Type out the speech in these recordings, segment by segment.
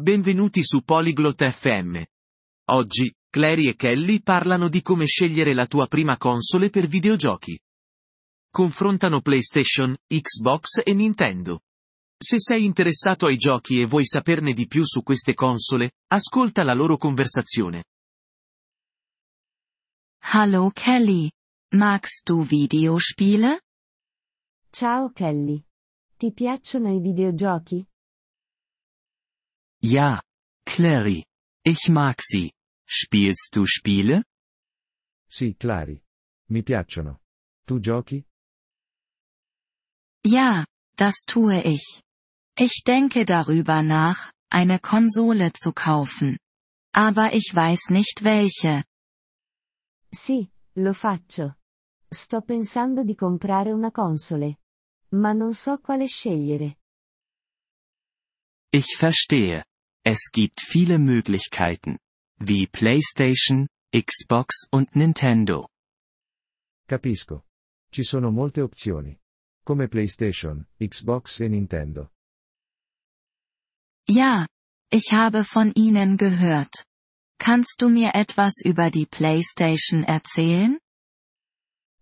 Benvenuti su Polyglot FM. Oggi, Clary e Kelly parlano di come scegliere la tua prima console per videogiochi. Confrontano PlayStation, Xbox e Nintendo. Se sei interessato ai giochi e vuoi saperne di più su queste console, ascolta la loro conversazione. Hallo Kelly. Magst du Videospiele? Ciao Kelly. Ti piacciono i videogiochi? Ja, Clary. Ich mag sie. Spielst du Spiele? Sì, Clary. Mi piacciono. Tu giochi? Ja, das tue ich. Ich denke darüber nach, eine Konsole zu kaufen. Aber ich weiß nicht welche. Sì, lo faccio. Sto pensando di comprare una console. Ma non so quale scegliere. Ich verstehe. Es gibt viele Möglichkeiten. Wie PlayStation, Xbox und Nintendo. Capisco. Ci sono molte opzioni. Come PlayStation, Xbox e Nintendo. Ja, ich habe von ihnen gehört. Kannst du mir etwas über die PlayStation erzählen?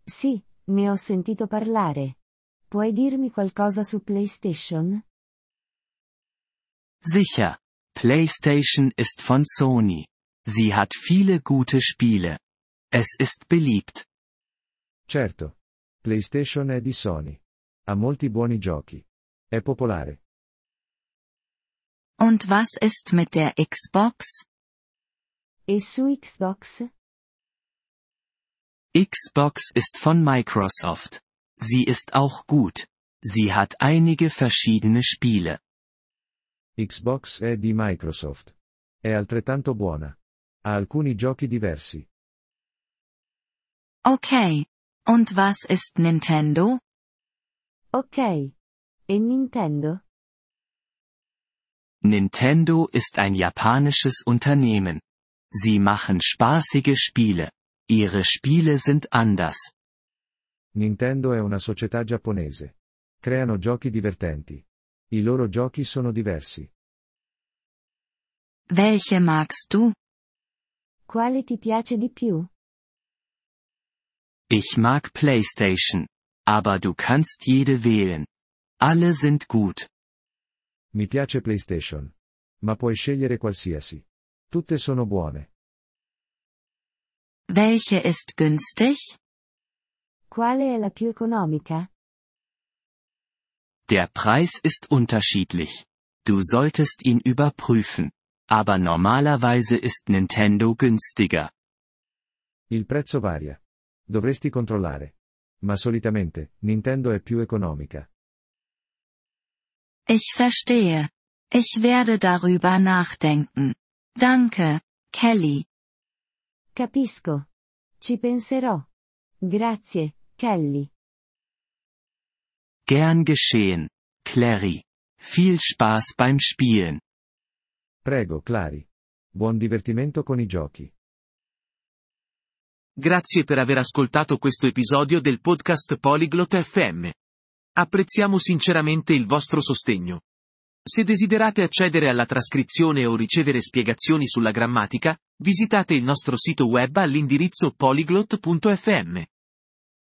Sì, ne ho sentito parlare. Puoi dirmi qualcosa su PlayStation? Sicher. PlayStation ist von Sony. Sie hat viele gute Spiele. Es ist beliebt. Certo. PlayStation è di Sony. Ha molti buoni giochi. È popolare. Und was ist mit der Xbox? E su Xbox? Xbox ist von Microsoft. Sie ist auch gut. Sie hat einige verschiedene Spiele. Xbox è di Microsoft. È altrettanto buona. Ha alcuni giochi diversi. Okay. Und was ist Nintendo? Ok. E Nintendo? Nintendo ist ein japanisches Unternehmen. Sie machen spaßige Spiele. Ihre Spiele sind anders. Nintendo è una società giapponese. Creano giochi divertenti. I loro giochi sono diversi. Welche magst du? Quale ti piace di più? Ich mag PlayStation. Aber du kannst jede wählen. Alle sind gut. Mi piace PlayStation. Ma puoi scegliere qualsiasi. Tutte sono buone. Welche ist günstig? Quale è la più economica? Der Preis ist unterschiedlich. Du solltest ihn überprüfen. Aber normalerweise ist Nintendo günstiger. Il prezzo varia. Dovresti controllare. Ma solitamente, Nintendo è più economica. Ich verstehe. Ich werde darüber nachdenken. Danke, Kelly. Capisco. Ci penserò. Grazie, Kelly. Gern geschehen. Clary. Viel Spaß beim Spielen. Prego, Clary. Buon divertimento con i giochi. Grazie per aver ascoltato questo episodio del podcast Polyglot FM. Apprezziamo sinceramente il vostro sostegno. Se desiderate accedere alla trascrizione o ricevere spiegazioni sulla grammatica, visitate il nostro sito web all'indirizzo polyglot.fm.